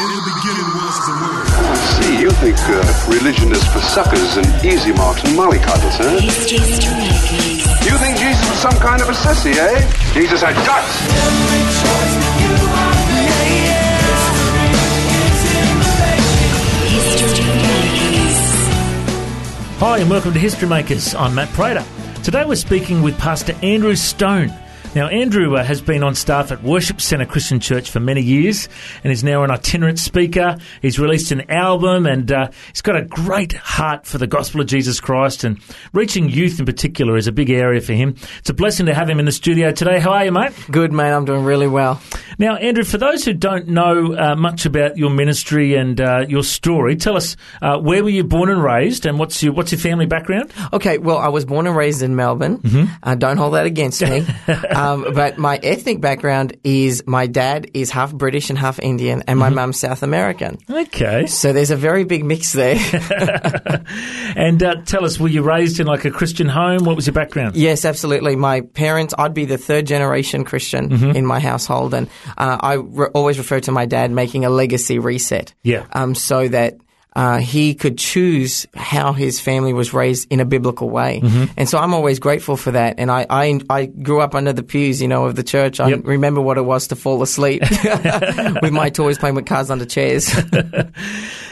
In the beginning was the word. I see. You think uh, religion is for suckers and easy marks and mollycoddles, huh? You think Jesus was some kind of a sissy, eh? Jesus had guts. Hi, and welcome to History Makers. I'm Matt Prater. Today we're speaking with Pastor Andrew Stone. Now, Andrew uh, has been on staff at Worship Centre Christian Church for many years and is now an itinerant speaker. He's released an album and uh, he's got a great heart for the gospel of Jesus Christ and reaching youth in particular is a big area for him. It's a blessing to have him in the studio today. How are you, mate? Good, mate. I'm doing really well. Now, Andrew, for those who don't know uh, much about your ministry and uh, your story, tell us uh, where were you born and raised and what's your, what's your family background? Okay, well, I was born and raised in Melbourne. Uh, don't hold that against me. um, but my ethnic background is my dad is half British and half Indian, and my mum's South American. Okay. So there's a very big mix there. And uh, tell us, were you raised in like a Christian home? What was your background? yes, absolutely. My parents, I'd be the third generation Christian in my household, and uh, I re- always refer to my dad making a legacy reset. Yeah. Um, so that. Uh, he could choose how his family was raised in a biblical way. And so I'm always grateful for that. And I, I, I grew up under the pews, you know, of the church. I Yep. remember what it was to fall asleep with my toys playing with cars under chairs.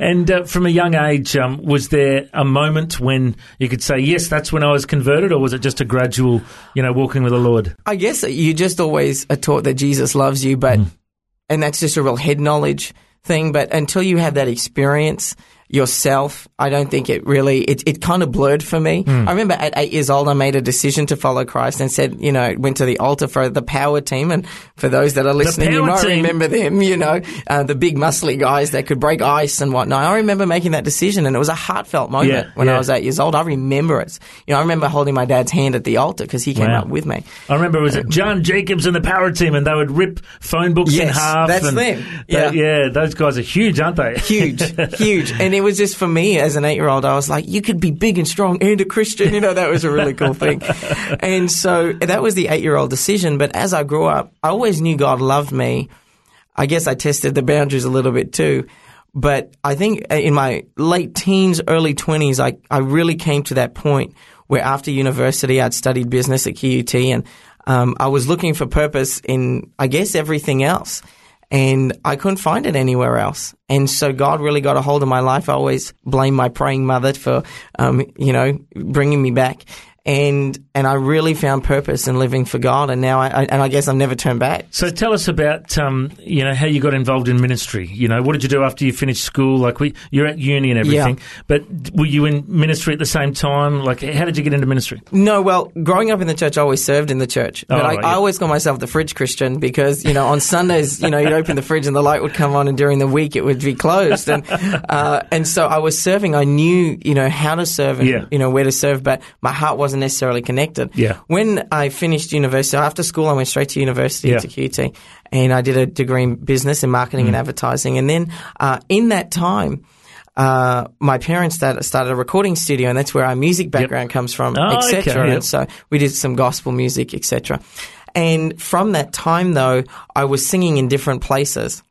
And uh, from a young age, um, was there a moment when you could say, yes, that's when I was converted, or was it just a gradual, you know, walking with the Lord? I guess you just always are taught that Jesus loves you, but, and that's just a real head knowledge thing. But until you have that experience yourself, I don't think it really, it, it kind of blurred for me. I remember at eight years old, I made a decision to follow Christ and said, you know, went to the altar for the power team. And for those that are listening, you might team. remember them, you know, uh, the big muscly guys that could break ice and whatnot. I remember making that decision and it was a heartfelt moment Yeah, when yeah. I was eight years old. I remember it. You know, I remember holding my dad's hand at the altar because he came Wow. up with me. I remember it was at John Jacobs and the Power Team, and they would rip phone books in half. that's them. they- Yeah. yeah, those guys are huge, aren't they? huge, huge. And it was just for me as an eight year old, I was like, you could be big and strong and a Christian. You know, that was a really cool thing. And so that was the eight year old decision. But as I grew up, I always knew God loved me. I guess I tested the boundaries a little bit too. But I think in my late teens, early 20s, I, I really came to that point where after university, I'd studied business at QUT and um, I was looking for purpose in, I guess, everything else and I couldn't find it anywhere else. And so God really got a hold of my life. I always blame my praying mother for, um, you know, bringing me back. And and I really found purpose in living for God. And now I, I and I guess I've never turned back. So tell us about um, you know how you got involved in ministry. You know, what did you do after you finished school? Like we, you're at uni and everything, but were you in ministry at the same time? Like, how did you get into ministry? No, well, growing up in the church, I always served in the church. But Oh, I, right, I yeah. always call myself the fridge Christian because, you know, on Sundays, you know, you'd open the fridge and the light would come on and during the week it would be closed. And, uh, and so I was serving. I knew, you know, how to serve and, Yeah. you know, where to serve, but my heart wasn't necessarily connected. Yeah. When I finished university, after school, I went straight to university Yeah. to QT and I did a degree in business and marketing Mm. and advertising. And then, uh, in that time, uh, my parents started, started a recording studio, and that's where our music background comes from, Oh, etc. okay, yep. And so we did some gospel music, etc. And from that time, though, I was singing in different places.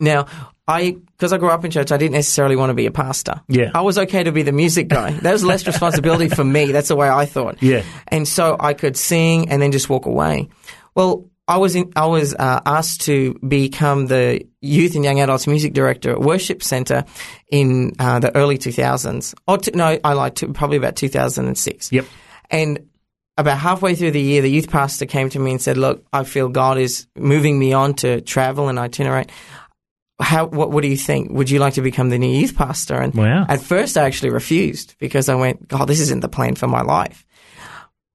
Now, I because I grew up in church, I didn't necessarily want to be a pastor. Yeah. I was okay to be the music guy. That was less responsibility for me. That's the way I thought. Yeah. And so I could sing and then just walk away. Well, I was in, I was uh, asked to become the youth and young adults music director at Worship Centre in uh, the early 2000s. Or t- no, I lied. To, probably about 2006. Yep. And about halfway through the year, the youth pastor came to me and said, "Look, I feel God is moving me on to travel and itinerate. How? What, what do you think? Would you like to become the new youth pastor?" And Wow. at first, I actually refused because I went, "God, this isn't the plan for my life."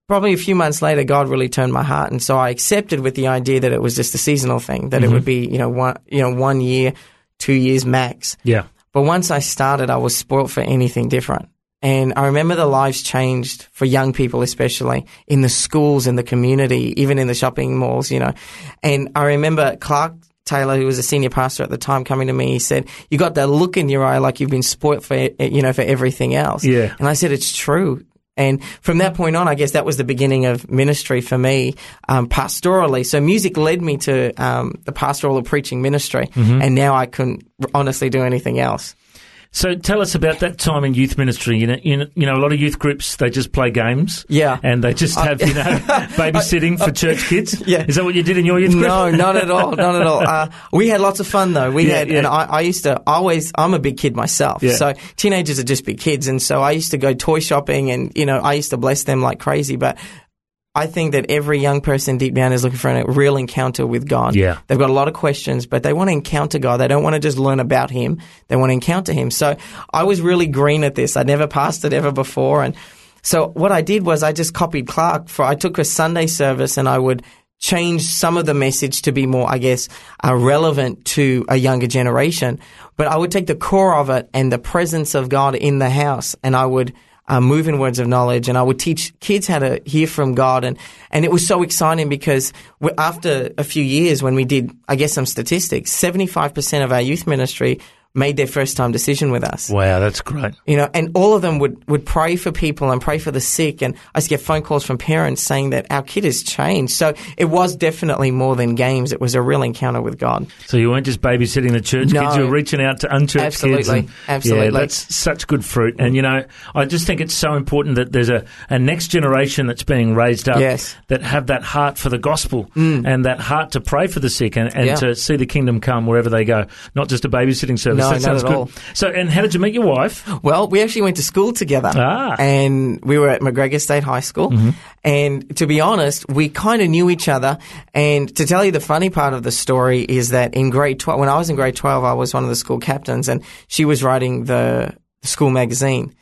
Probably a few months later, God really turned my heart, and so I accepted with the idea that it was just a seasonal thing, that it mm-hmm. would be, you know, one, you know, one year, two years max. Yeah. But once I started, I was spoilt for anything different. And I remember the lives changed for young people, especially in the schools, in the community, even in the shopping malls, you know. And I remember Clark Taylor, who was a senior pastor at the time, coming to me. He said, "You got that look in your eye, like you've been spoilt for, you know, for everything else." Yeah. And I said, "It's true." And from that point on, I guess that was the beginning of ministry for me, um, pastorally. So music led me to um, the pastoral or preaching ministry, Mm-hmm. and now I couldn't honestly do anything else. So tell us about that time in youth ministry. You know, you know, you know, a lot of youth groups they just play games, Yeah. and they just have you know babysitting for church kids. Yeah. is that what you did in your youth group? No, not at all, not at all. Uh, we had lots of fun though. We Yeah, had, yeah. and I, I used to always. I'm a big kid myself, Yeah. so teenagers are just big kids, and so I used to go toy shopping, and you know, I used to bless them like crazy. But I think that every young person deep down is looking for a real encounter with God. Yeah. They've got a lot of questions, but they want to encounter God. They don't want to just learn about Him. They want to encounter Him. So I was really green at this. I'd never pastored ever before. And so what I did was I just copied Clark for, I took a Sunday service and I would change some of the message to be more, I guess, uh, relevant to a younger generation. But I would take the core of it and the presence of God in the house and I would uh, move in words of knowledge, and I would teach kids how to hear from God, and and it was so exciting because after a few years, when we did, I guess some statistics, seventy five percent of our youth ministry made their first time decision with us. Wow, that's great. You know, and all of them would, would pray for people and pray for the sick. And I used to get phone calls from parents saying that our kid has changed. So it was definitely more than games. It was a real encounter with God. So you weren't just babysitting the church No. kids; you were reaching out to unchurched kids. Absolutely. and- Absolutely. Yeah, that's such good fruit. And you know, I just think it's so important that there's a, a next generation that's being raised up Yes. that have that heart for the gospel mm. and that heart to pray for the sick and, and Yeah. to see the kingdom come wherever they go. Not just a babysitting service. No, that not sounds at good. all. So, and how did you meet your wife? Well, we actually went to school together. Ah. And we were at MacGregor State High School. And to be honest, we kind of knew each other. And to tell you the funny part of the story is that in grade 12, when I was in grade 12, I was one of the school captains and she was writing the school magazine.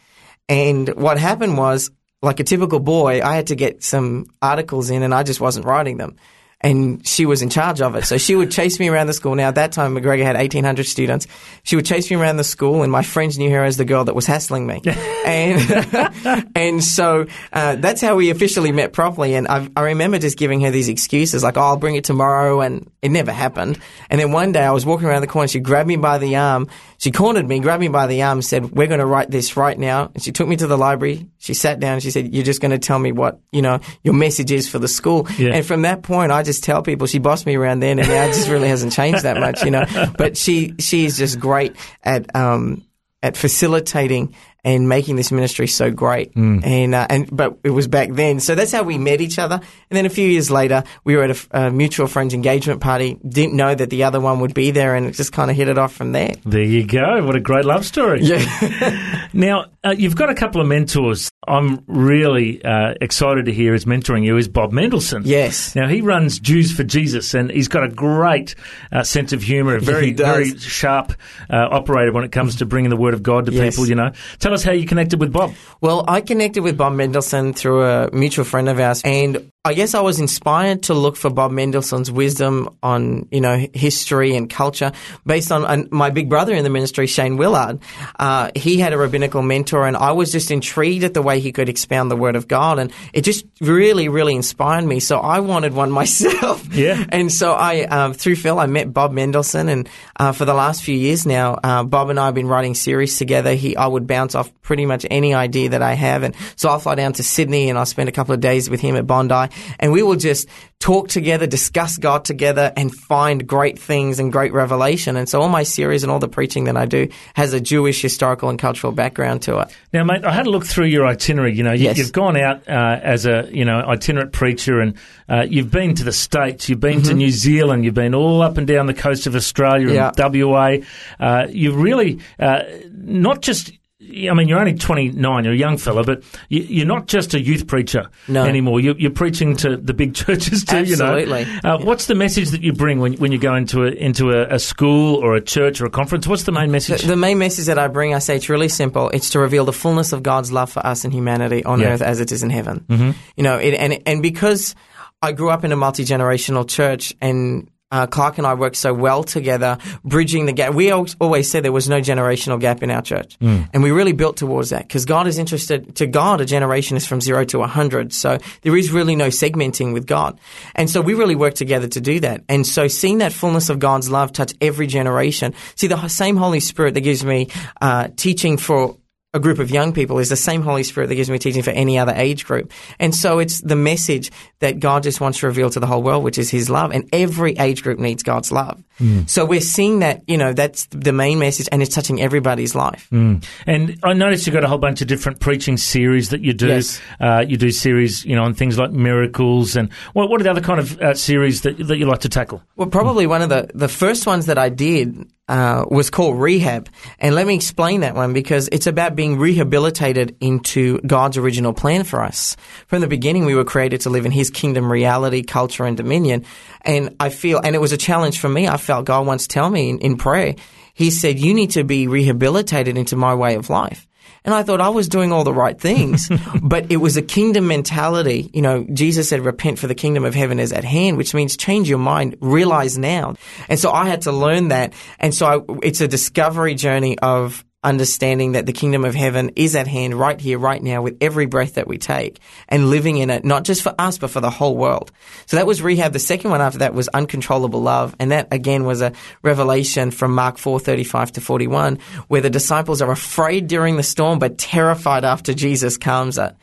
And what happened was, like a typical boy, I had to get some articles in and I just wasn't writing them. And she was in charge of it. So she would chase me around the school. Now, at that time, MacGregor had 1,800 students. She would chase me around the school, and my friends knew her as the girl that was hassling me. and, and so uh, that's how we officially met properly. And I, I remember just giving her these excuses, like, oh, I'll bring it tomorrow. And it never happened. And then one day I was walking around the corner, she grabbed me by the arm. She cornered me, grabbed me by the arm, said, we're going to write this right now. And she took me to the library. She sat down and she said, you're just going to tell me what, you know, your message is for the school. Yeah. And from that point, I just tell people she bossed me around then and now it just really hasn't changed that much, you know. But she, she is just great at, um, at facilitating and making this ministry so great. And, uh, and, but it was back then. So that's how we met each other. And then a few years later, we were at a mutual friends engagement party. Didn't know that the other one would be there and it just kind of hit it off from there. There you go. What a great love story. Yeah. Now, uh, you've got a couple of mentors. I'm really uh, excited to hear is mentoring you is Bob Mendelsohn. Yes. Now, he runs Jews for Jesus, and he's got a great uh, sense of humour, a very, very sharp uh, operator when it comes to bringing the word of God to Yes. people, you know. Tell us how you connected with Bob. Well, I connected with Bob Mendelsohn through a mutual friend of ours, and I guess I was inspired to look for Bob Mendelsohn's wisdom on, you know, history and culture based on uh, my big brother in the ministry, Shane Willard. Uh, he had a rabbinical mentor, and I was just intrigued at the way he could expound the Word of God, and it just really, really inspired me. So I wanted one myself. Yeah. And so I, um, through Phil, I met Bob Mendelsohn, and uh, for the last few years now, uh, Bob and I have been writing series together. He, I would bounce off pretty much any idea that I have, and so I'll fly down to Sydney and I'll spend a couple of days with him at Bondi, and we will just talk together, discuss God together, and find great things and great revelation. And so all my series and all the preaching that I do has a Jewish historical and cultural background to it. Now, mate, I had a look through your itinerary. You know, you, Yes. you've gone out uh, as a you know itinerant preacher, and uh, you've been to the states, you've been to New Zealand, you've been all up and down the coast of Australia Mm-hmm. Yeah. and WA. Uh, you've really uh, not just. I mean, you're only 29, you're a young fella, but you, you're not just a youth preacher No. anymore. You're, you're preaching to the big churches too, Absolutely. you know. Uh, What's the message that you bring when, when you go into a, into a, a school or a church or a conference? What's the main message? The main message that I bring, I say it's really simple. It's to reveal the fullness of God's love for us and humanity on Yeah. earth as it is in heaven. Mm-hmm. You know, it, and and because I grew up in a multi generational church and. Uh, Clark and I worked so well together, bridging the gap. We always said there was no generational gap in our church, and we really built towards that because God is interested. To God, a generation is from zero to a hundred, so there is really no segmenting with God, and so we really work together to do that. And so, seeing that fullness of God's love touch every generation. See, the same Holy Spirit that gives me uh, teaching for a group of young people is the same Holy Spirit that gives me teaching for any other age group. And so it's the message that God just wants to reveal to the whole world, which is His love. And every age group needs God's love. Mm. So we're seeing that, you know, that's the main message and it's touching everybody's life. Mm. And I noticed you've got a whole bunch of different preaching series that you do. Yes. Uh, you do series, you know, on things like miracles and what, what are the other kind of uh, series that, that you like to tackle? Well, probably one of the, the first ones that I did uh, was called Rehab. And let me explain that one because it's about being rehabilitated into God's original plan for us. From the beginning, we were created to live in His kingdom reality, culture, and dominion. And I feel, and it was a challenge for me. I felt God once tell me in, in prayer, He said, you need to be rehabilitated into my way of life. And I thought I was doing all the right things, but it was a kingdom mentality. You know, Jesus said, repent for the kingdom of heaven is at hand, which means change your mind, realize now. And so I had to learn that. And so I, it's a discovery journey of understanding that the kingdom of heaven is at hand right here, right now, with every breath that we take and living in it, not just for us, but for the whole world. So that was rehab. The second one after that was uncontrollable love. And that again was a revelation from Mark 4, 35 to 41, where the disciples are afraid during the storm, but terrified after Jesus calms it.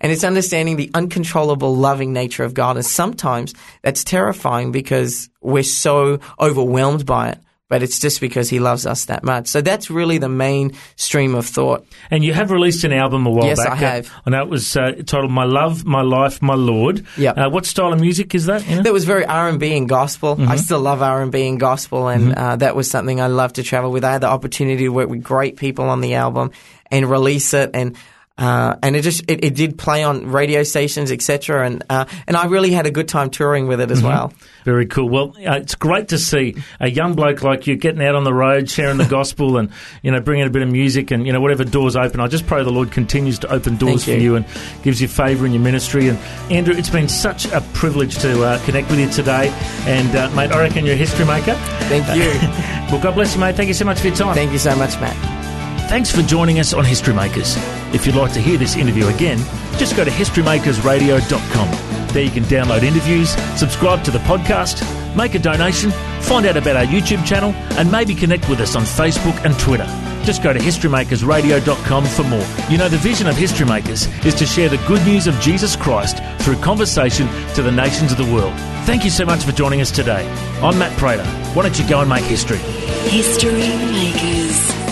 And it's understanding the uncontrollable loving nature of God. And sometimes that's terrifying because we're so overwhelmed by it but it's just because he loves us that much. So that's really the main stream of thought. And you have released an album a while yes, back. Yes, I have. I know it was uh, titled "My Love, My Life, My Lord." Yeah. Uh, what style of music is that? You know? That was very R and B and gospel. Mm-hmm. I still love R and B and gospel, and mm-hmm. uh, that was something I love to travel with. I had the opportunity to work with great people on the album and release it, and uh, and it just it, it, did play on radio stations, etc. And uh, and I really had a good time touring with it as mm-hmm. well. Very cool. Well, uh, it's great to see a young bloke like you getting out on the road, sharing the gospel, and you know bringing a bit of music, and you know whatever doors open. I just pray the Lord continues to open doors you. for you and gives you favour in your ministry. And Andrew, it's been such a privilege to uh, connect with you today. And uh, mate, I reckon you're a history maker. Thank you. well, God bless you, mate. Thank you so much for your time. Thank you so much, Matt. Thanks for joining us on History Makers. If you'd like to hear this interview again, just go to historymakersradio.com. There you can download interviews, subscribe to the podcast, make a donation, find out about our YouTube channel, and maybe connect with us on Facebook and Twitter. Just go to historymakersradio.com for more. You know, the vision of History Makers is to share the good news of Jesus Christ through conversation to the nations of the world. Thank you so much for joining us today. I'm Matt Prater. Why don't you go and make history? History Makers.